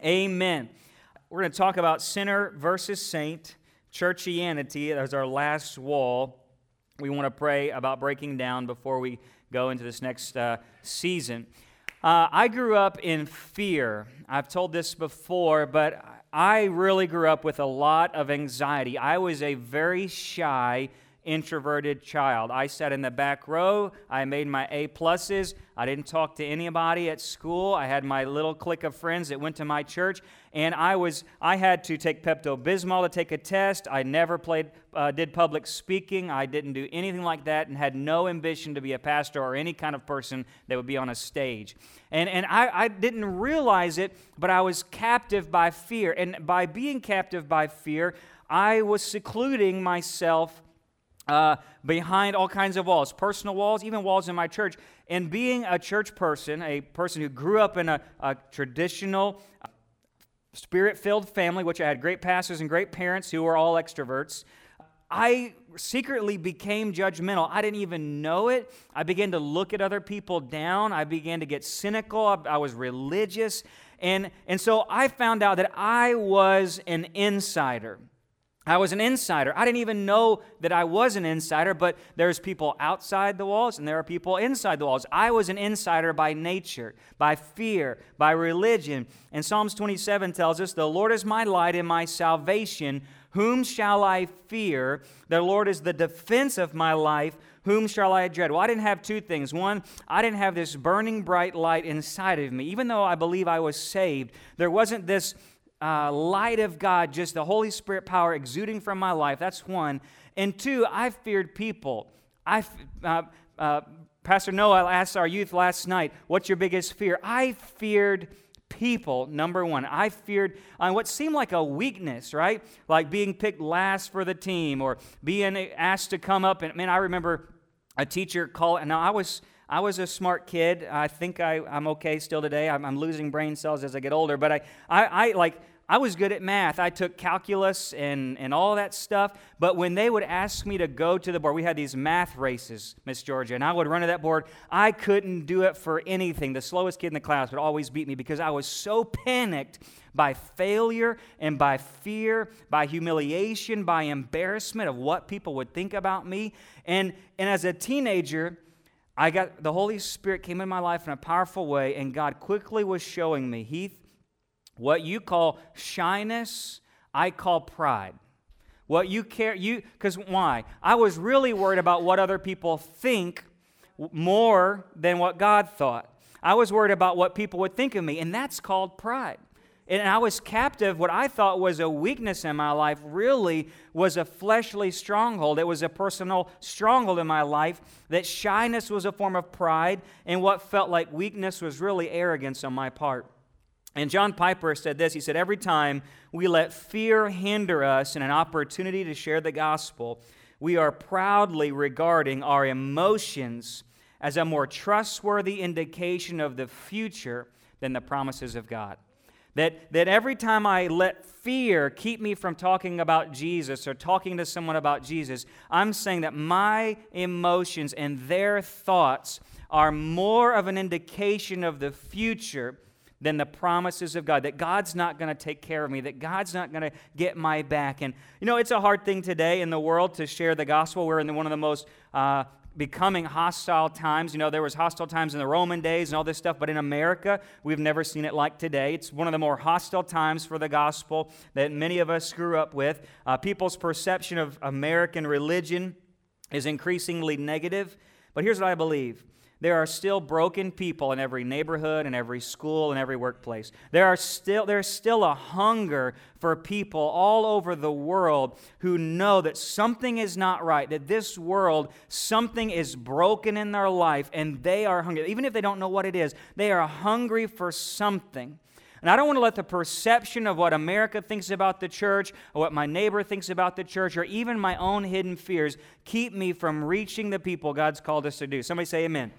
Amen. We're going to talk about sinner versus saint, churchianity as our last wall. We want to pray about breaking down before we go into this next uh, season. Uh, I grew up in fear. I've told this before, but I really grew up with a lot of anxiety. I was a very shy, introverted child. I sat in the back row. I made my A pluses. I didn't talk to anybody at school. I had my little clique of friends that went to my church, and I was I had to take Pepto Bismol to take a test. I never played uh, did public speaking. I didn't do anything like that, and had no ambition to be a pastor or any kind of person that would be on a stage. And and I, I didn't realize it, but I was captive by fear, and by being captive by fear, I was secluding myself uh, behind all kinds of walls, personal walls, even walls in my church. And being a church person, a person who grew up in a, a traditional, spirit filled family, which I had great pastors and great parents who were all extroverts, I secretly became judgmental. I didn't even know it. I began to look at other people down. I began to get cynical. I, I was religious. And, and so I found out that I was an insider. I was an insider. I didn't even know that I was an insider, but there's people outside the walls and there are people inside the walls. I was an insider by nature, by fear, by religion. And Psalms 27 tells us, The Lord is my light and my salvation. Whom shall I fear? The Lord is the defense of my life. Whom shall I dread? Well, I didn't have two things. One, I didn't have this burning bright light inside of me. Even though I believe I was saved, there wasn't this uh, light of God, just the Holy Spirit power exuding from my life. That's one. And two, I feared people. I, uh, uh, Pastor Noah asked our youth last night, What's your biggest fear? I feared people, number one. I feared uh, what seemed like a weakness, right? Like being picked last for the team or being asked to come up. And man, I remember a teacher call. And now I was. I was a smart kid. I think I, I'm okay still today. I'm, I'm losing brain cells as I get older. But I, I, I like I was good at math. I took calculus and, and all that stuff. But when they would ask me to go to the board, we had these math races, Miss Georgia, and I would run to that board. I couldn't do it for anything. The slowest kid in the class would always beat me because I was so panicked by failure and by fear, by humiliation, by embarrassment of what people would think about me. And, and as a teenager, I got the Holy Spirit came in my life in a powerful way, and God quickly was showing me, Heath, what you call shyness, I call pride. What you care, you, because why? I was really worried about what other people think more than what God thought. I was worried about what people would think of me, and that's called pride. And I was captive. What I thought was a weakness in my life really was a fleshly stronghold. It was a personal stronghold in my life. That shyness was a form of pride, and what felt like weakness was really arrogance on my part. And John Piper said this He said, Every time we let fear hinder us in an opportunity to share the gospel, we are proudly regarding our emotions as a more trustworthy indication of the future than the promises of God. That, that every time I let fear keep me from talking about Jesus or talking to someone about Jesus, I'm saying that my emotions and their thoughts are more of an indication of the future than the promises of God, that God's not going to take care of me, that God's not going to get my back. And, you know, it's a hard thing today in the world to share the gospel. We're in one of the most uh, becoming hostile times. You know, there was hostile times in the Roman days and all this stuff, but in America, we've never seen it like today. It's one of the more hostile times for the gospel that many of us grew up with. Uh, people's perception of American religion is increasingly negative. But here's what I believe there are still broken people in every neighborhood and every school and every workplace. There are still there's still a hunger for people all over the world who know that something is not right, that this world something is broken in their life and they are hungry. Even if they don't know what it is, they are hungry for something. And I don't want to let the perception of what America thinks about the church, or what my neighbor thinks about the church, or even my own hidden fears keep me from reaching the people God's called us to do. Somebody say amen.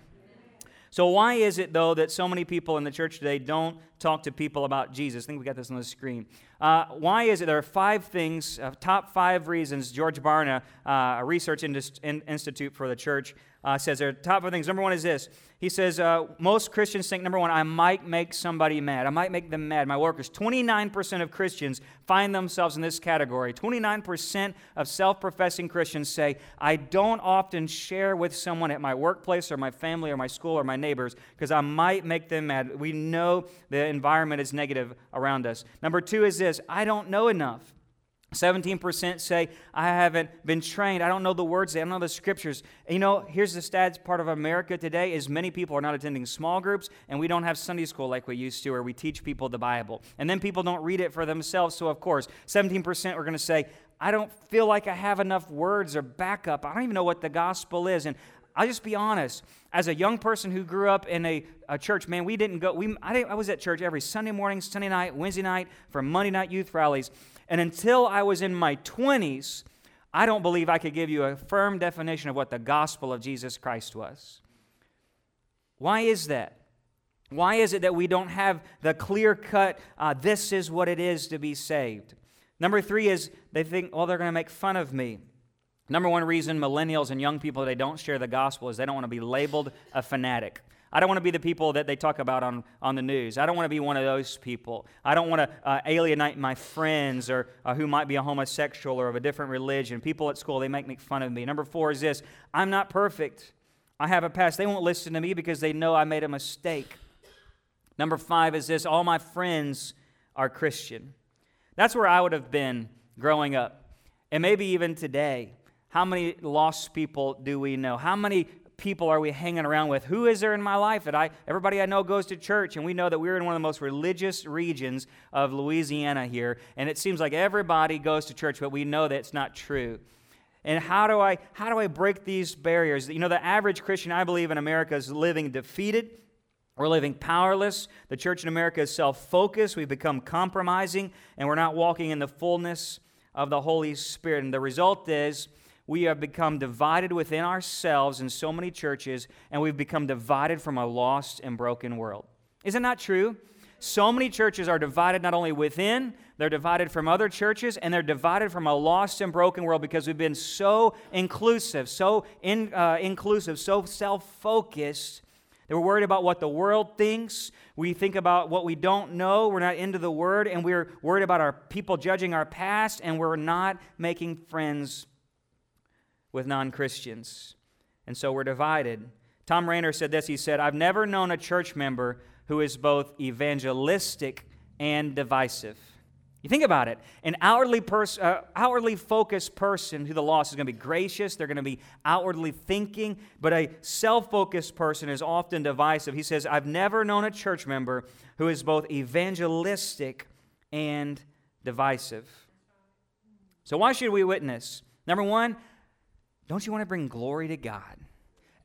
So, why is it, though, that so many people in the church today don't talk to people about Jesus. I think we got this on the screen. Uh, why is it? There are five things, uh, top five reasons. George Barna, uh, a research institute for the church, uh, says there top five things. Number one is this. He says uh, most Christians think number one, I might make somebody mad. I might make them mad. My workers. 29% of Christians find themselves in this category. 29% of self-professing Christians say, I don't often share with someone at my workplace or my family or my school or my neighbors because I might make them mad. We know the environment is negative around us. Number two is this I don't know enough. 17% say, I haven't been trained. I don't know the words. I don't know the scriptures. You know, here's the stats part of America today is many people are not attending small groups, and we don't have Sunday school like we used to, where we teach people the Bible. And then people don't read it for themselves. So, of course, 17% are going to say, I don't feel like I have enough words or backup. I don't even know what the gospel is. And I'll just be honest. As a young person who grew up in a, a church, man, we didn't go. We, I, I was at church every Sunday morning, Sunday night, Wednesday night, for Monday night youth rallies. And until I was in my 20s, I don't believe I could give you a firm definition of what the gospel of Jesus Christ was. Why is that? Why is it that we don't have the clear cut, uh, this is what it is to be saved? Number three is they think, oh, they're going to make fun of me. Number one reason millennials and young people they don't share the gospel is they don't want to be labeled a fanatic. I don't want to be the people that they talk about on, on the news. I don't want to be one of those people. I don't want to uh, alienate my friends or uh, who might be a homosexual or of a different religion. People at school, they make, make fun of me. Number four is this I'm not perfect. I have a past. They won't listen to me because they know I made a mistake. Number five is this all my friends are Christian. That's where I would have been growing up. And maybe even today. How many lost people do we know? How many people are we hanging around with? Who is there in my life that I, everybody I know goes to church, and we know that we're in one of the most religious regions of Louisiana here, and it seems like everybody goes to church, but we know that it's not true. And how do I how do I break these barriers? You know, the average Christian, I believe, in America is living defeated. We're living powerless. The church in America is self focused. We've become compromising, and we're not walking in the fullness of the Holy Spirit. And the result is we have become divided within ourselves in so many churches, and we've become divided from a lost and broken world. Isn't that true? So many churches are divided not only within, they're divided from other churches, and they're divided from a lost and broken world because we've been so inclusive, so in, uh, inclusive, so self focused we're worried about what the world thinks. We think about what we don't know. We're not into the word, and we're worried about our people judging our past, and we're not making friends with non Christians. And so we're divided. Thom Rainer said this He said, I've never known a church member who is both evangelistic and divisive. You think about it. An outwardly, pers- uh, outwardly focused person who the lost is going to be gracious, they're going to be outwardly thinking, but a self focused person is often divisive. He says, I've never known a church member who is both evangelistic and divisive. So, why should we witness? Number one, don't you want to bring glory to God?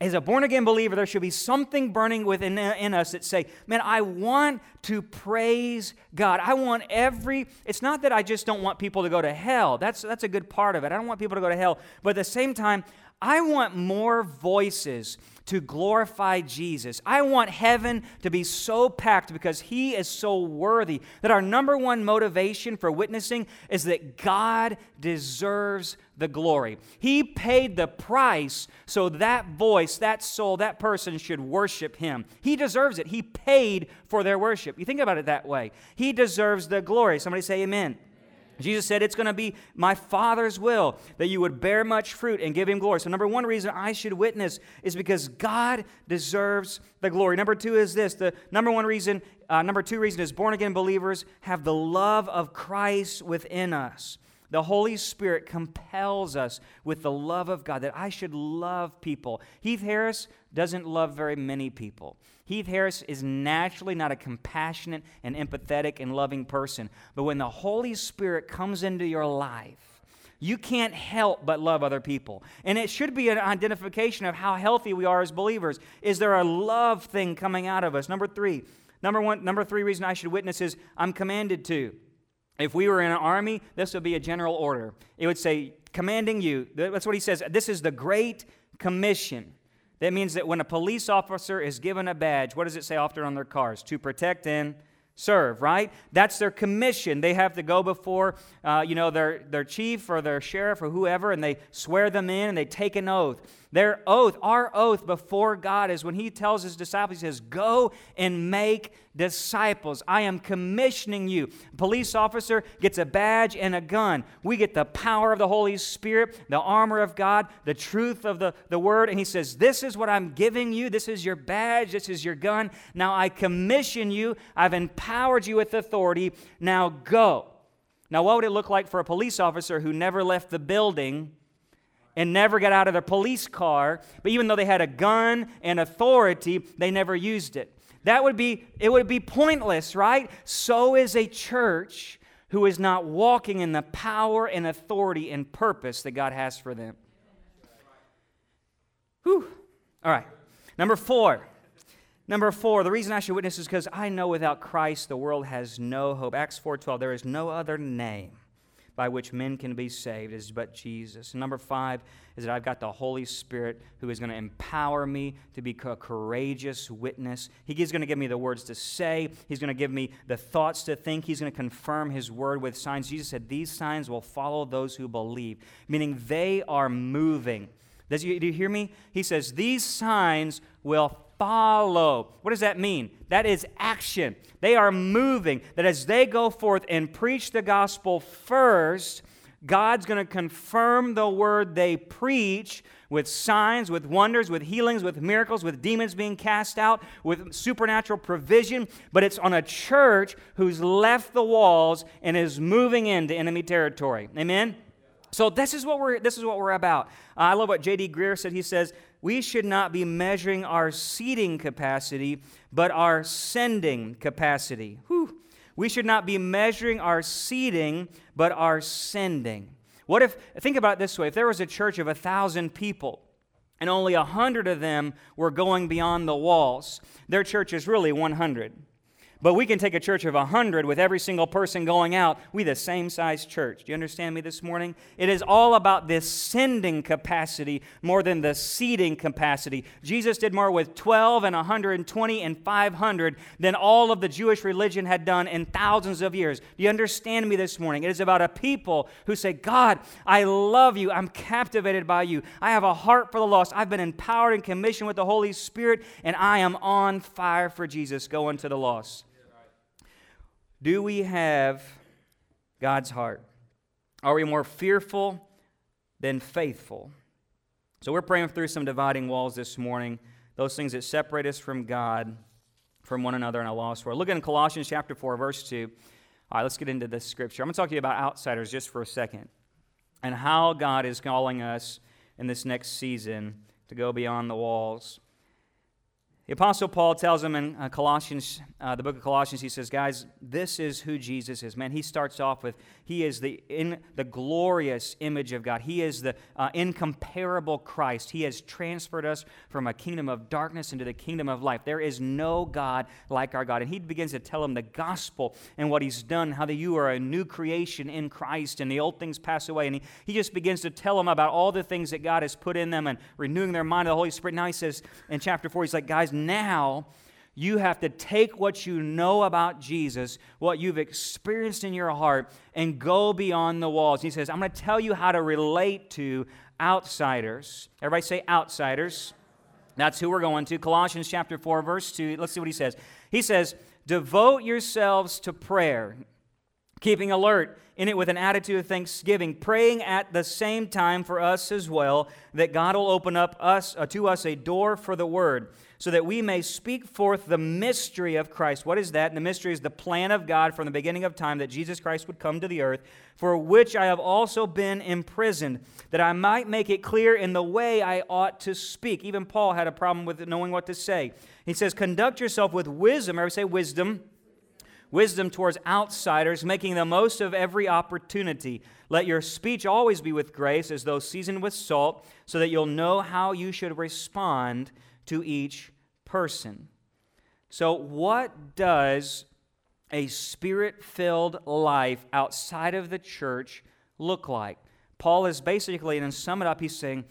As a born again believer, there should be something burning within in us that say, "Man, I want to praise God. I want every It's not that I just don't want people to go to hell. That's that's a good part of it. I don't want people to go to hell, but at the same time, I want more voices to glorify Jesus. I want heaven to be so packed because He is so worthy that our number one motivation for witnessing is that God deserves the glory. He paid the price so that voice, that soul, that person should worship Him. He deserves it. He paid for their worship. You think about it that way. He deserves the glory. Somebody say, Amen. Jesus said, It's going to be my Father's will that you would bear much fruit and give him glory. So, number one reason I should witness is because God deserves the glory. Number two is this the number one reason, uh, number two reason is born again believers have the love of Christ within us. The Holy Spirit compels us with the love of God that I should love people. Heath Harris doesn't love very many people. Heath Harris is naturally not a compassionate and empathetic and loving person. But when the Holy Spirit comes into your life, you can't help but love other people. And it should be an identification of how healthy we are as believers. Is there a love thing coming out of us? Number three. Number one, number three reason I should witness is I'm commanded to. If we were in an army, this would be a general order. It would say, commanding you. That's what he says. This is the Great Commission. That means that when a police officer is given a badge, what does it say often on their cars? To protect and serve, right? That's their commission. They have to go before, uh, you know, their, their chief or their sheriff or whoever, and they swear them in and they take an oath. Their oath, our oath before God is when He tells His disciples, He says, Go and make disciples. I am commissioning you. Police officer gets a badge and a gun. We get the power of the Holy Spirit, the armor of God, the truth of the, the Word. And He says, This is what I'm giving you. This is your badge. This is your gun. Now I commission you. I've empowered you with authority. Now go. Now, what would it look like for a police officer who never left the building and never got out of their police car, but even though they had a gun and authority, they never used it. That would be it would be pointless, right? So is a church who is not walking in the power and authority and purpose that God has for them. Whew. All right. Number 4. Number 4, the reason I should witness is because I know without Christ the world has no hope. Acts 4:12 there is no other name by which men can be saved is but Jesus. Number five is that I've got the Holy Spirit who is going to empower me to be a courageous witness. He's going to give me the words to say, He's going to give me the thoughts to think, He's going to confirm His word with signs. Jesus said, These signs will follow those who believe, meaning they are moving. Does you, do you hear me? He says, These signs will follow. What does that mean? That is action. They are moving. That as they go forth and preach the gospel first, God's going to confirm the word they preach with signs, with wonders, with healings, with miracles, with demons being cast out, with supernatural provision. But it's on a church who's left the walls and is moving into enemy territory. Amen? So this is what we're this is what we're about. I love what J.D. Greear said. He says we should not be measuring our seating capacity, but our sending capacity. Whew. We should not be measuring our seating, but our sending. What if, think about it this way if there was a church of a thousand people, and only a hundred of them were going beyond the walls, their church is really 100. But we can take a church of 100 with every single person going out. We the same size church. Do you understand me this morning? It is all about this sending capacity more than the seating capacity. Jesus did more with 12 and 120 and 500 than all of the Jewish religion had done in thousands of years. Do you understand me this morning? It is about a people who say, God, I love you. I'm captivated by you. I have a heart for the lost. I've been empowered and commissioned with the Holy Spirit, and I am on fire for Jesus going to the lost. Do we have God's heart? Are we more fearful than faithful? So we're praying through some dividing walls this morning, those things that separate us from God, from one another in a lost world. Look in Colossians chapter 4, verse 2. All right, let's get into this scripture. I'm going to talk to you about outsiders just for a second and how God is calling us in this next season to go beyond the walls. The Apostle Paul tells them in uh, Colossians, uh, the book of Colossians, he says, Guys, this is who Jesus is. Man, he starts off with, He is the, in, the glorious image of God. He is the uh, incomparable Christ. He has transferred us from a kingdom of darkness into the kingdom of life. There is no God like our God. And he begins to tell them the gospel and what he's done, how that you are a new creation in Christ and the old things pass away. And he, he just begins to tell them about all the things that God has put in them and renewing their mind to the Holy Spirit. Now he says in chapter 4, he's like, Guys, now you have to take what you know about Jesus, what you've experienced in your heart, and go beyond the walls. He says, I'm going to tell you how to relate to outsiders. Everybody say outsiders. That's who we're going to. Colossians chapter 4, verse 2. Let's see what he says. He says, Devote yourselves to prayer, keeping alert in it with an attitude of thanksgiving, praying at the same time for us as well, that God will open up us uh, to us a door for the word so that we may speak forth the mystery of Christ. What is that? The mystery is the plan of God from the beginning of time that Jesus Christ would come to the earth, for which I have also been imprisoned, that I might make it clear in the way I ought to speak. Even Paul had a problem with knowing what to say. He says, Conduct yourself with wisdom. Everybody say wisdom wisdom towards outsiders, making the most of every opportunity. Let your speech always be with grace, as though seasoned with salt, so that you'll know how you should respond to each person. So, what does a spirit filled life outside of the church look like? Paul is basically, and to sum it up, he's saying,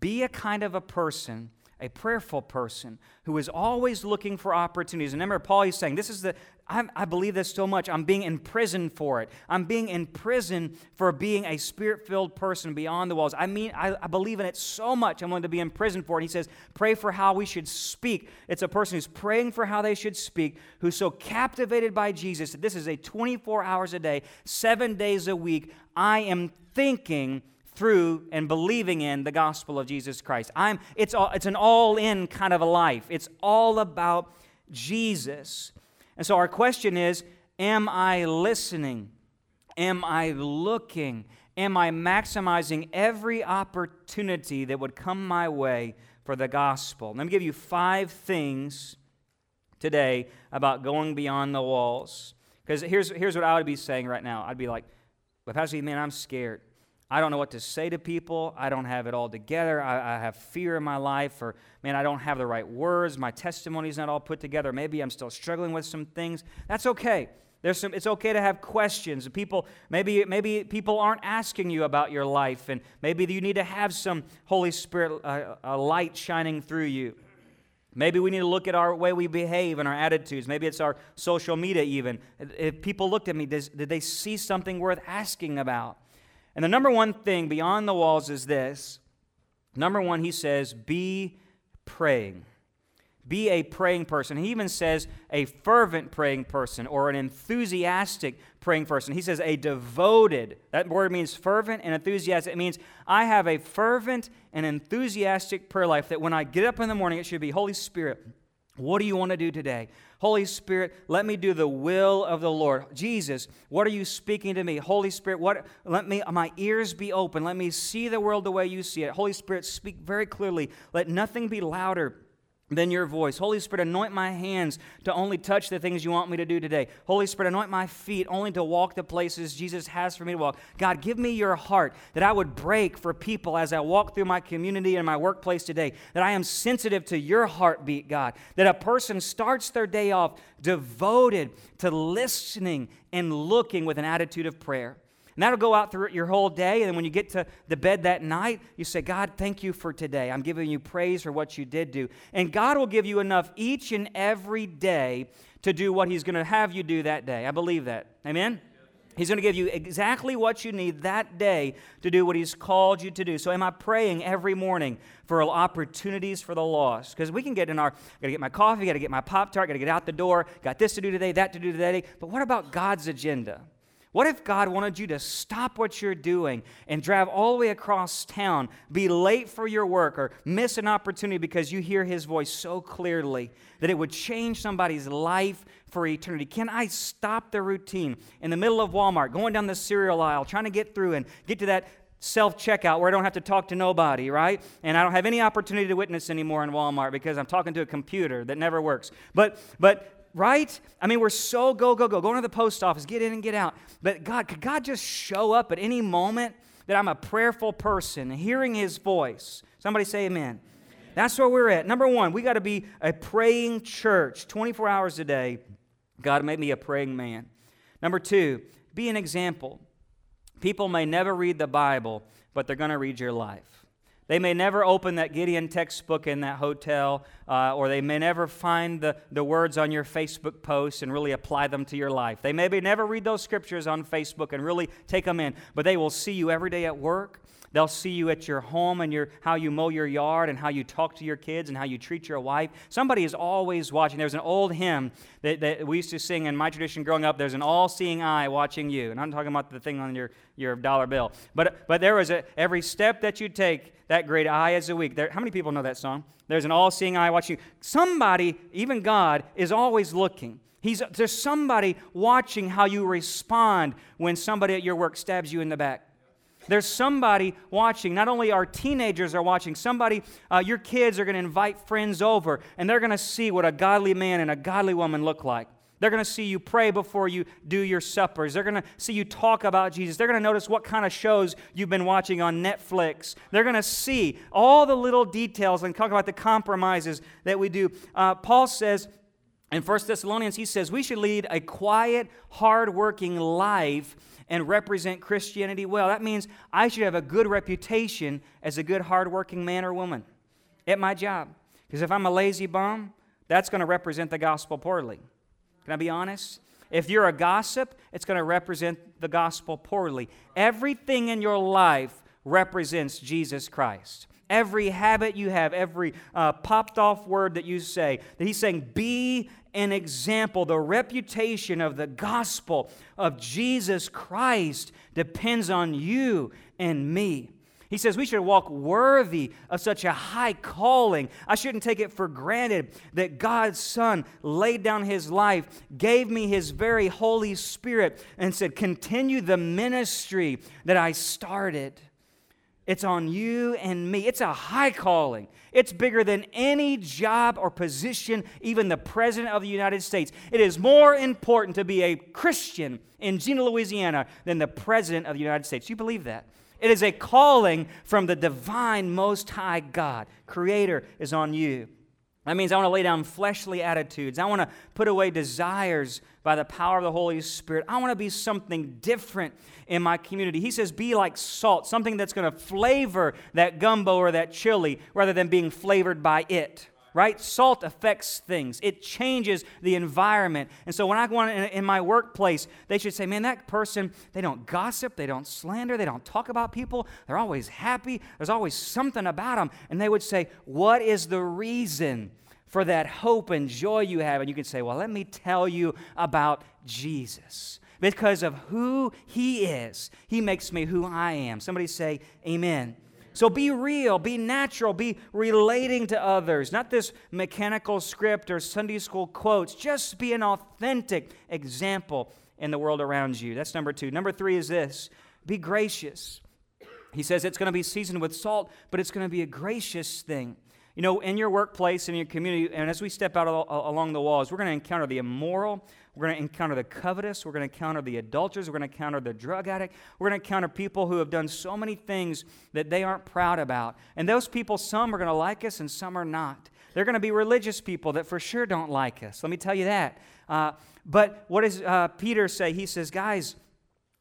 be a kind of a person a prayerful person who is always looking for opportunities. And remember, Paul is saying, This is the, I, I believe this so much. I'm being imprisoned for it. I'm being imprisoned for being a spirit filled person beyond the walls. I mean, I, I believe in it so much. I'm going to be imprisoned for it. And he says, Pray for how we should speak. It's a person who's praying for how they should speak, who's so captivated by Jesus that this is a 24 hours a day, seven days a week. I am thinking through and believing in the gospel of Jesus Christ. I'm, it's, all, it's an all in kind of a life, it's all about Jesus. And so our question is Am I listening? Am I looking? Am I maximizing every opportunity that would come my way for the gospel? Let me give you five things today about going beyond the walls. Because here's, here's what I would be saying right now I'd be like, but Pastor, man, I'm scared. I don't know what to say to people. I don't have it all together. I, I, have fear in my life, or man, I don't have the right words. My testimony's not all put together. Maybe I'm still struggling with some things. That's okay. There's some, it's okay to have questions. People, maybe, maybe people aren't asking you about your life, and maybe you need to have some Holy Spirit uh, a light shining through you. Maybe we need to look at our way we behave and our attitudes. Maybe it's our social media, even. If people looked at me, does, did they see something worth asking about? And the number one thing beyond the walls is this. Number one, he says, be praying. Be a praying person. He even says a fervent praying person or an enthusiastic praying person. He says a devoted. That word means fervent and enthusiastic. It means I have a fervent and enthusiastic prayer life that when I get up in the morning, it should be Holy Spirit, what do you want to do today? Holy Spirit, let me do the will of the Lord. Jesus, what are you speaking to me? Holy Spirit, what let me my ears be open. Let me see the world the way you see it. Holy Spirit, speak very clearly. Let nothing be louder than your voice. Holy Spirit, anoint my hands to only touch the things you want me to do today. Holy Spirit, anoint my feet only to walk the places Jesus has for me to walk. God, give me your heart that I would break for people as I walk through my community and my workplace today, that I am sensitive to your heartbeat, God, that a person starts their day off devoted to listening and looking with an attitude of prayer. And that'll go out through your whole day. And then when you get to the bed that night, you say, God, thank you for today. I'm giving you praise for what you did do. And God will give you enough each and every day to do what He's going to have you do that day. I believe that. Amen? He's going to give you exactly what you need that day to do what He's called you to do. So, am I praying every morning for opportunities for the lost? Because we can get in our, got to get my coffee, got to get my Pop Tart, got to get out the door, got this to do today, that to do today. But what about God's agenda? What if God wanted you to stop what you're doing and drive all the way across town, be late for your work, or miss an opportunity because you hear His voice so clearly that it would change somebody's life for eternity? Can I stop the routine in the middle of Walmart, going down the cereal aisle, trying to get through and get to that self checkout where I don't have to talk to nobody, right? And I don't have any opportunity to witness anymore in Walmart because I'm talking to a computer that never works. But, but, right? I mean, we're so go, go, go, going to the post office, get in and get out. But God, could God just show up at any moment that I'm a prayerful person, hearing his voice? Somebody say amen. That's where we're at. Number one, we got to be a praying church 24 hours a day. God made me a praying man. Number two, be an example. People may never read the Bible, but they're going to read your life. They may never open that Gideon textbook in that hotel, uh, or they may never find the, the words on your Facebook post and really apply them to your life. They maybe never read those scriptures on Facebook and really take them in, but they will see you every day at work. They'll see you at your home and your, how you mow your yard and how you talk to your kids and how you treat your wife. Somebody is always watching. There's an old hymn that, that we used to sing in my tradition growing up. There's an all seeing eye watching you. And I'm talking about the thing on your, your dollar bill. But, but there was a, every step that you take, that great eye is awake. There, how many people know that song? There's an all seeing eye watching. Somebody, even God, is always looking. He's, there's somebody watching how you respond when somebody at your work stabs you in the back. There's somebody watching. Not only our teenagers are watching, somebody, uh, your kids are going to invite friends over, and they're going to see what a godly man and a godly woman look like. They're going to see you pray before you do your suppers. They're going to see you talk about Jesus. They're going to notice what kind of shows you've been watching on Netflix. They're going to see all the little details and talk about the compromises that we do. Uh, Paul says in 1 Thessalonians, he says, we should lead a quiet, hardworking life and represent Christianity well. That means I should have a good reputation as a good, hardworking man or woman at my job. Because if I'm a lazy bum, that's going to represent the gospel poorly. Can I be honest? If you're a gossip, it's going to represent the gospel poorly. Everything in your life represents Jesus Christ. Every habit you have, every uh, popped off word that you say, that he's saying, be an example. The reputation of the gospel of Jesus Christ depends on you and me. He says we should walk worthy of such a high calling. I shouldn't take it for granted that God's Son laid down his life, gave me his very Holy Spirit, and said, Continue the ministry that I started. It's on you and me. It's a high calling. It's bigger than any job or position, even the President of the United States. It is more important to be a Christian in Jena, Louisiana than the President of the United States. You believe that? It is a calling from the divine, most high God. Creator is on you. That means I want to lay down fleshly attitudes. I want to put away desires by the power of the Holy Spirit. I want to be something different in my community. He says, be like salt, something that's going to flavor that gumbo or that chili rather than being flavored by it right? Salt affects things, it changes the environment. And so when I go in, in, my workplace, they should say, man, that person, they don't gossip, they don't slander, they don't talk about people, they're always happy, there's always something about them. And they would say, what is the reason? For that hope and joy you have. And you can say, Well, let me tell you about Jesus because of who he is. He makes me who I am. Somebody say, Amen. So be real, be natural, be relating to others, not this mechanical script or Sunday school quotes. Just be an authentic example in the world around you. That's number two. Number three is this be gracious. He says it's going to be seasoned with salt, but it's going to be a gracious thing. You know, in your workplace, in your community, and as we step out along the walls, we're going to encounter the immoral, we're going to encounter the covetous. We're going to encounter the adulterers. We're going to encounter the drug addict. We're going to encounter people who have done so many things that they aren't proud about. And those people, some are going to like us and some are not. They're going to be religious people that for sure don't like us. Let me tell you that. Uh, but what does uh, Peter say? He says, guys,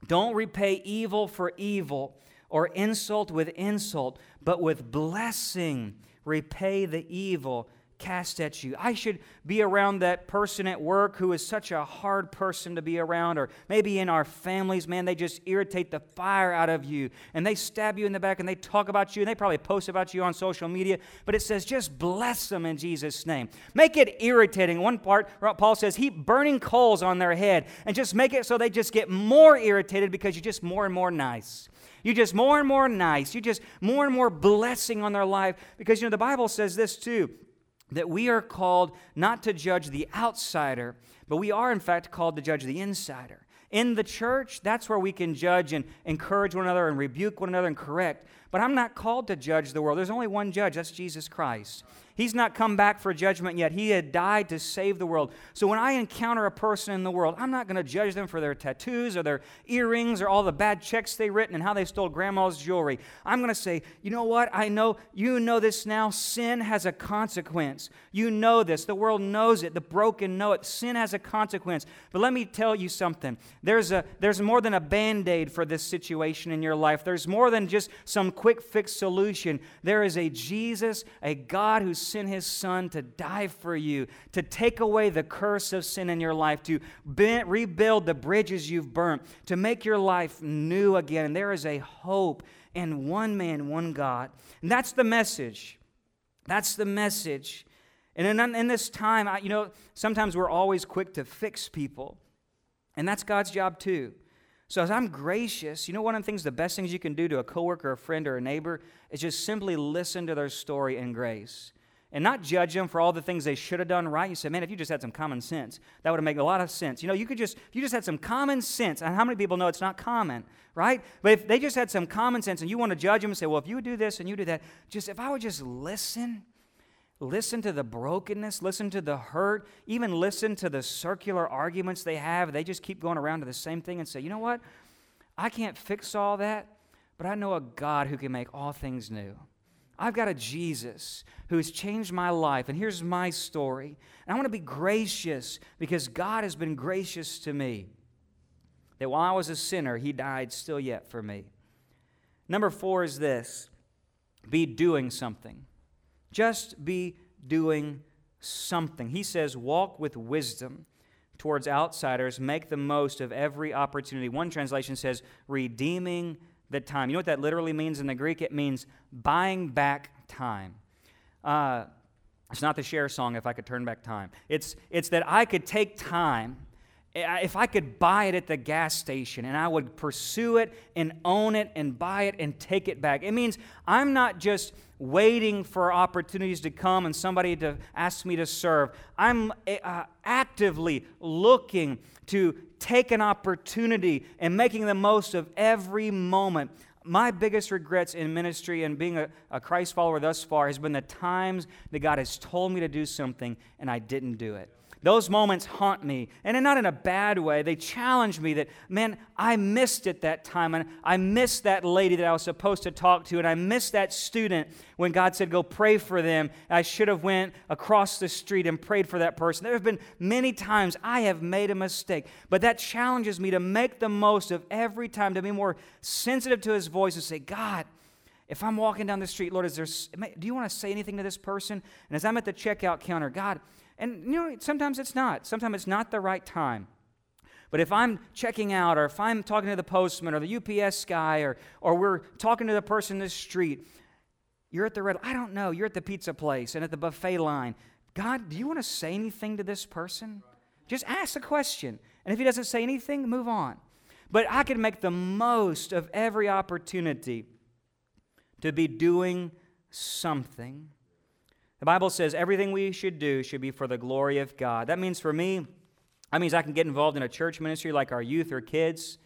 don't repay evil for evil or insult with insult, but with blessing repay the evil cast at you. I should be around that person at work who is such a hard person to be around, or maybe in our families, man, they just irritate the fire out of you and they stab you in the back and they talk about you and they probably post about you on social media. But it says, just bless them in Jesus' name. Make it irritating. One part, Paul says, heap burning coals on their head and just make it so they just get more irritated because you're just more and more nice. You just more and more nice. You just more and more blessing on their life. Because, you know, the Bible says this too that we are called not to judge the outsider, but we are, in fact, called to judge the insider. In the church, that's where we can judge and encourage one another and rebuke one another and correct. But I'm not called to judge the world. There's only one judge, that's Jesus Christ. He's not come back for judgment yet. He had died to save the world. So when I encounter a person in the world, I'm not going to judge them for their tattoos or their earrings or all the bad checks they've written and how they stole grandma's jewelry. I'm going to say, you know what? I know, you know this now. Sin has a consequence. You know this. The world knows it. The broken know it. Sin has a consequence. But let me tell you something. There's, a, there's more than a band aid for this situation in your life, there's more than just some quick fix solution. There is a Jesus, a God who's sent his son to die for you, to take away the curse of sin in your life, to rebuild the bridges you've burnt, to make your life new again. And there is a hope in one man, one God. And that's the message. That's the message. And in, in this time, I, you know, sometimes we're always quick to fix people. And that's God's job too. So as I'm gracious, you know one of the things, the best things you can do to a coworker, a friend, or a neighbor is just simply listen to their story in grace and not judge them for all the things they should have done right. You say, man, if you just had some common sense, that would have made a lot of sense. You know, you could just, if you just had some common sense, and how many people know it's not common, right? But if they just had some common sense and you want to judge them and say, well, if you do this and you do that, just if I would just listen, listen to the brokenness, listen to the hurt, even listen to the circular arguments they have, they just keep going around to the same thing and say, you know what? I can't fix all that, but I know a God who can make all things new. I've got a Jesus who has changed my life, and here's my story. And I want to be gracious because God has been gracious to me. That while I was a sinner, He died still yet for me. Number four is this be doing something. Just be doing something. He says, walk with wisdom towards outsiders, make the most of every opportunity. One translation says, redeeming the time. You know what that literally means in the Greek? It means buying back time. Uh, it's not the Cher song, If I Could Turn Back Time. It's, it's that I could take time if I could buy it at the gas station and I would pursue it and own it and buy it and take it back. It means I'm not just waiting for opportunities to come and somebody to ask me to serve. I'm uh, actively looking to take an opportunity and making the most of every moment. My biggest regrets in ministry and being a, a Christ follower thus far has been the times that God has told me to do something and I didn't do it. Those moments haunt me, and not in a bad way. They challenge me that, man, I missed it that time, and I missed that lady that I was supposed to talk to, and I missed that student when God said, go pray for them. I should have went across the street and prayed for that person. There have been many times I have made a mistake, but that challenges me to make the most of every time, to be more sensitive to his voice and say, God, if I'm walking down the street, Lord, is there, do you want to say anything to this person? And as I'm at the checkout counter, God, and you know, sometimes it's not. Sometimes it's not the right time. But if I'm checking out, or if I'm talking to the postman or the UPS guy, or, or we're talking to the person in the street, you're at the red, I don't know, you're at the pizza place and at the buffet line. God, do you want to say anything to this person? Just ask a question. And if he doesn't say anything, move on. But I can make the most of every opportunity to be doing something. The Bible says everything we should do should be for the glory of God. That means for me, that means I can get involved in a church ministry like our youth or kids.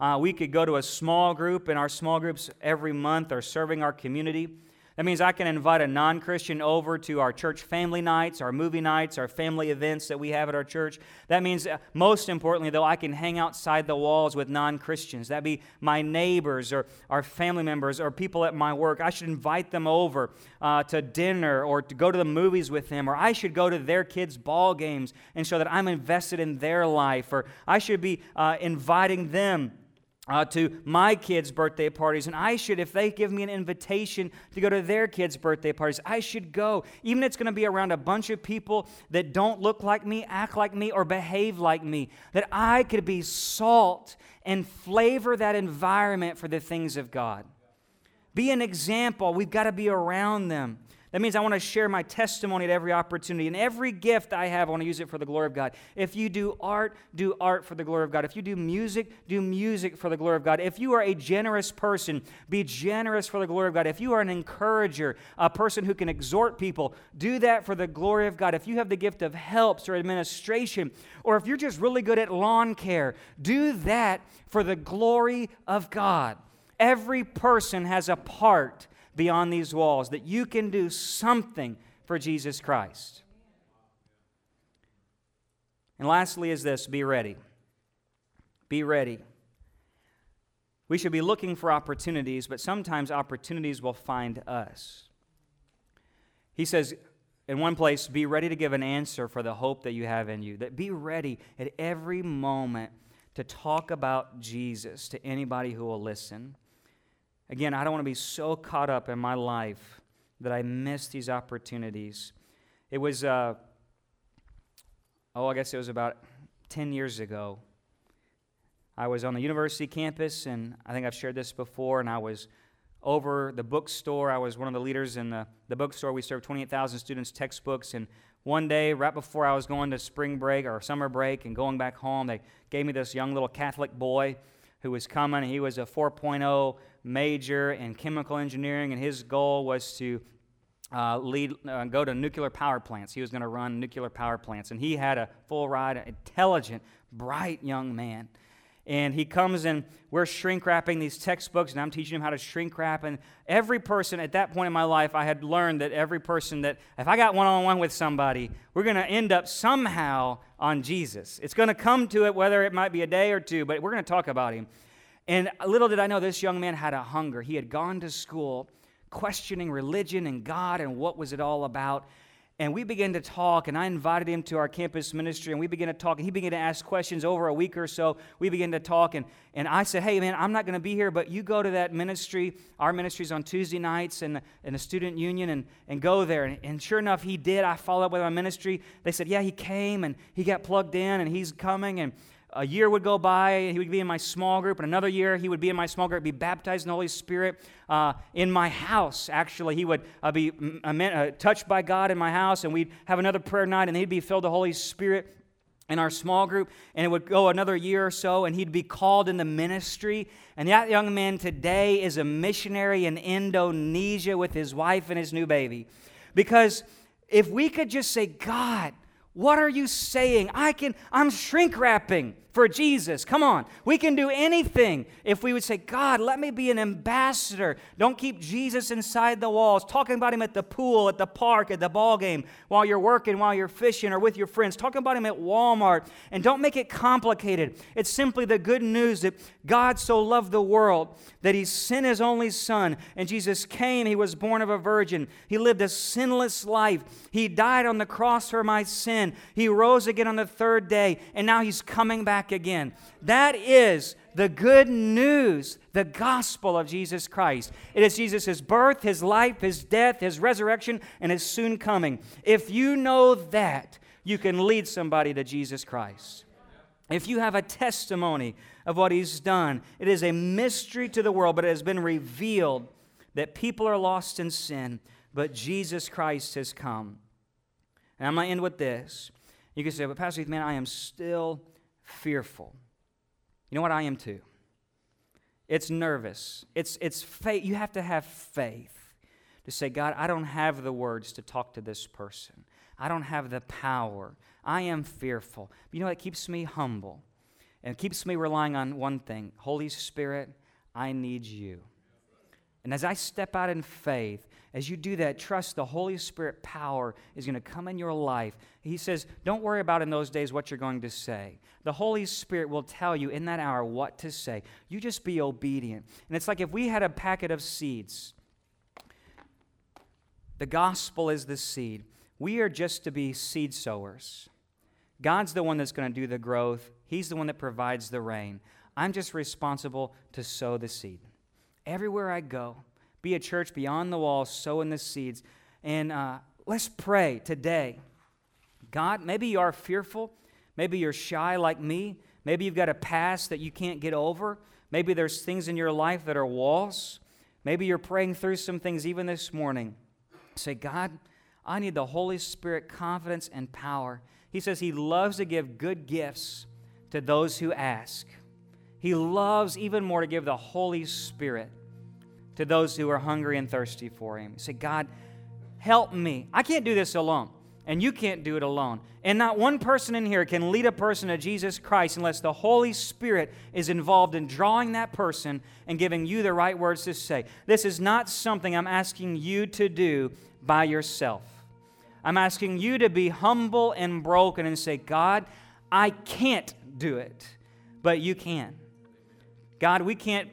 Uh, we could go to a small group, and our small groups every month are serving our community. That means I can invite a non Christian over to our church family nights, our movie nights, our family events that we have at our church. That means, uh, most importantly, though, I can hang outside the walls with non Christians. That be my neighbors or our family members or people at my work. I should invite them over uh, to dinner or to go to the movies with them, or I should go to their kids' ball games and show that I'm invested in their life, or I should be uh, inviting them uh, to my kids' birthday parties, and I should, if they give me an invitation to go to their kids' birthday parties, I should go. Even if it's going to be around a bunch of people that don't look like me, act like me, or behave like me, that I could be salt and flavor that environment for the things of God. Be an example. We've got to be around them. That means I want to share my testimony at every opportunity. And every gift I have, I want to use it for the glory of God. If you do art, do art for the glory of God. If you do music, do music for the glory of God. If you are a generous person, be generous for the glory of God. If you are an encourager, a person who can exhort people, do that for the glory of God. If you have the gift of helps or administration, or if you're just really good at lawn care, do that for the glory of God. Every person has a part beyond these walls, that you can do something for Jesus Christ. And lastly, is this be ready. Be ready. We should be looking for opportunities, but sometimes opportunities will find us. He says in one place, be ready to give an answer for the hope that you have in you. That be ready at every moment to talk about Jesus to anybody who will listen. Again, I don't want to be so caught up in my life that I miss these opportunities. It was, uh, oh, I guess it was about 10 years ago. I was on the university campus, and I think I've shared this before, and I was over the bookstore. I was one of the leaders in the, the bookstore. We served 28,000 students textbooks, and one day, right before I was going to spring break or summer break and going back home, they gave me this young little Catholic boy who was coming. He was a 4.0 major in chemical engineering, and his goal was to uh, lead, uh, go to nuclear power plants. He was going to run nuclear power plants. And he had a full ride, intelligent, bright young man. And he comes and we're shrink wrapping these textbooks, and I'm teaching him how to shrink wrap. And every person at that point in my life, I had learned that every person that, if I got one on one with somebody, we're going to end up somehow on Jesus. It's going to come to it, whether it might be a day or two, but we're going to talk about him. And little did I know this young man had a hunger. He had gone to school questioning religion and God and what was it all about. and we began to talk and i invited him to our campus ministry and we began to talk and he began to ask questions over a week or so. We began to talk and, and i said hey man i'm not going to be here but you go to that ministry. Our ministry's on tuesday nights and, in the student union and, and go there. And, and sure enough he did. I followed up with my ministry. They said yeah he came and he got plugged in and he's coming and a year would go by, he would be in my small group, and another year he would be in my small group, be baptized in the Holy Spirit uh, in my house. Actually, he would uh, be uh, touched by God in my house, and we'd have another prayer night, and he'd be filled with the Holy Spirit in our small group, and it would go another year or so, and he'd be called in the ministry. And that young man today is a missionary in Indonesia with his wife and his new baby. Because if we could just say, God, what are you saying? I can, I'm shrink wrapping for Jesus. Come on. We can do anything if we would say, God, let me be an ambassador. Don't keep Jesus inside the walls, talking about him at the pool, at the park, at the ball game, while you're working, while you're fishing, or with your friends. Talking about him at Walmart. And don't make it complicated. It's simply the good news that God so loved the world that he sent his only son. And Jesus came. He was born of a virgin. He lived a sinless life. He died on the cross for my sin. He rose again on the third day. And now he's coming back back again. That is the good news, the gospel of Jesus Christ. It is Jesus' birth, his life, his death, his resurrection, and his soon coming. If you know that, you can lead somebody to Jesus Christ. If you have a testimony of what he's done, it is a mystery to the world, but it has been revealed that people are lost in sin, but Jesus Christ has come. And I'm going to end with this. You can say, but Pastor Heath, man, I am still fearful. You know what I am too? It's nervous. It's, it's faith. You have to have faith to say, God, I don't have the words to talk to this person. I don't have the power. I am fearful. But you know what keeps me humble? And keeps me relying on one thing Holy Spirit, I need you. And as I step out in faith, as you do that, trust the Holy Spirit power is going to come in your life. He says, Don't worry about in those days what you're going to say. The Holy Spirit will tell you in that hour what to say. You just be obedient. And it's like if we had a packet of seeds, the gospel is the seed. We are just to be seed sowers. God's the one that's going to do the growth, He's the one that provides the rain. I'm just responsible to sow the seed everywhere I go. Be a church beyond the walls, sowing the seeds. And uh, let's pray today. God, maybe you are fearful. Maybe you're shy like me. Maybe you've got a past that you can't get over. Maybe there's things in your life that are walls. Maybe you're praying through some things even this morning. Say, God, I need the Holy Spirit confidence and power. He says He loves to give good gifts to those who ask. He loves even more to give the Holy Spirit to those who are hungry and thirsty for Him. Say, God, help me. I can't do this alone, and you can't do it alone. And not one person in here can lead a person to Jesus Christ unless the Holy Spirit is involved in drawing that person and giving you the right words to say. This is not something I'm asking you to do by yourself. I'm asking you to be humble and broken and say, God, I can't do it, but you can. God, we can't,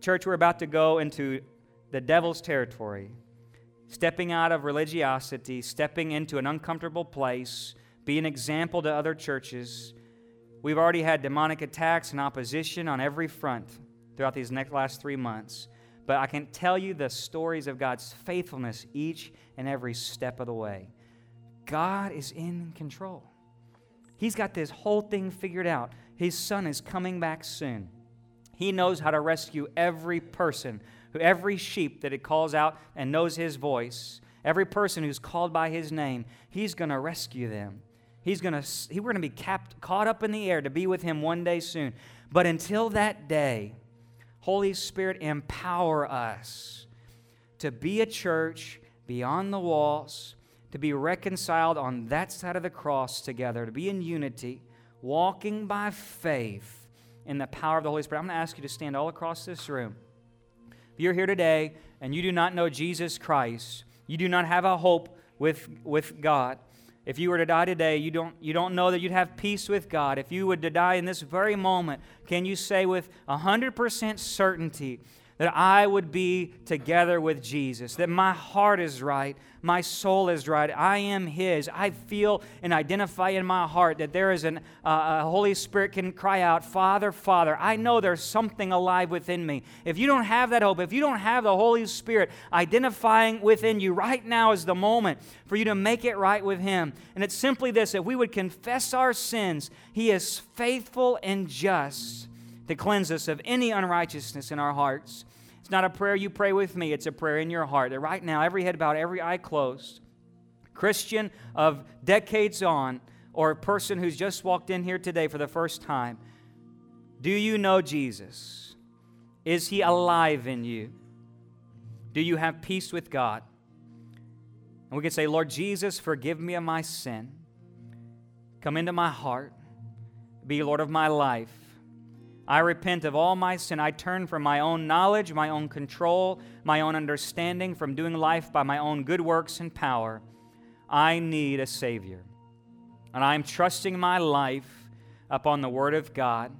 church, we're about to go into the devil's territory, stepping out of religiosity, stepping into an uncomfortable place, be an example to other churches. We've already had demonic attacks and opposition on every front throughout these next last three months. But I can tell you the stories of God's faithfulness each and every step of the way. God is in control. He's got this whole thing figured out. His son is coming back soon. He knows how to rescue every person, every sheep that it calls out and knows his voice, every person who's called by his name. He's going to rescue them. He's going to, we're going to be capped, caught up in the air to be with him one day soon. But until that day, Holy Spirit, empower us to be a church beyond the walls, to be reconciled on that side of the cross together, to be in unity, walking by faith in the power of the Holy Spirit. I'm going to ask you to stand all across this room. If you're here today and you do not know Jesus Christ, you do not have a hope with, with God. If you were to die today, you don't, you don't know that you'd have peace with God. If you were to die in this very moment, can you say with 100% certainty that I would be together with Jesus, that my heart is right, my soul is right, I am His. I feel and identify in my heart that there is an, uh, a Holy Spirit can cry out, Father, Father. I know there's something alive within me. If you don't have that hope, if you don't have the Holy Spirit identifying within you, right now is the moment for you to make it right with Him. And it's simply this if we would confess our sins, He is faithful and just to cleanse us of any unrighteousness in our hearts. It's not a prayer you pray with me, it's a prayer in your heart. That right now, every head bowed, every eye closed, Christian of decades on, or a person who's just walked in here today for the first time, do you know Jesus? Is he alive in you? Do you have peace with God? And we can say, Lord Jesus, forgive me of my sin. Come into my heart. Be Lord of my life. I repent of all my sin. I turn from my own knowledge, my own control, my own understanding, from doing life by my own good works and power. I need a Savior. And I am trusting my life upon the Word of God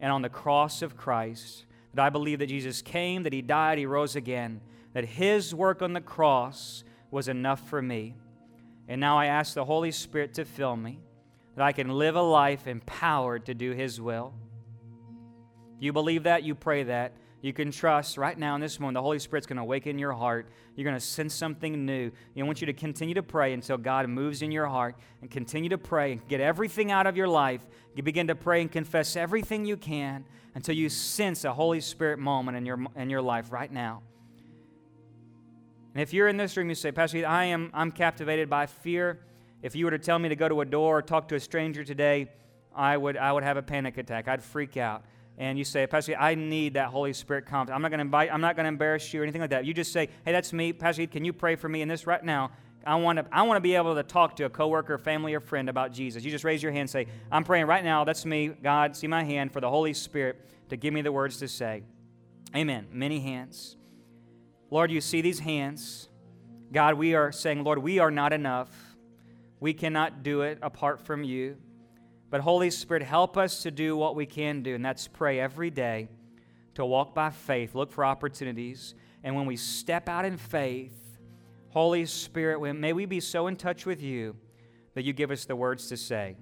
and on the cross of Christ. That I believe that Jesus came, that He died, He rose again, that His work on the cross was enough for me. And now I ask the Holy Spirit to fill me, that I can live a life empowered to do His will. You believe that, you pray that. You can trust right now in this moment, the Holy Spirit's going to awaken your heart. You're going to sense something new. I want you to continue to pray until God moves in your heart and continue to pray and get everything out of your life. You begin to pray and confess everything you can until you sense a Holy Spirit moment in your, in your life right now. And if you're in this room, you say, Pastor, I am I'm captivated by fear. If you were to tell me to go to a door or talk to a stranger today, I would, I would have a panic attack. I'd freak out and you say, Pastor, I need that Holy Spirit confidence. I'm not going to invite, I'm not going to embarrass you or anything like that. You just say, Hey, that's me, Pastor. Can you pray for me in this right now? I want to I want to be able to talk to a coworker, family, or friend about Jesus. You just raise your hand and say, I'm praying right now. That's me. God, see my hand for the Holy Spirit to give me the words to say. Amen. Many hands. Lord, you see these hands. God, we are saying, Lord, we are not enough. We cannot do it apart from you. But Holy Spirit, help us to do what we can do, and that's pray every day to walk by faith, look for opportunities. And when we step out in faith, Holy Spirit, may we be so in touch with you that you give us the words to say.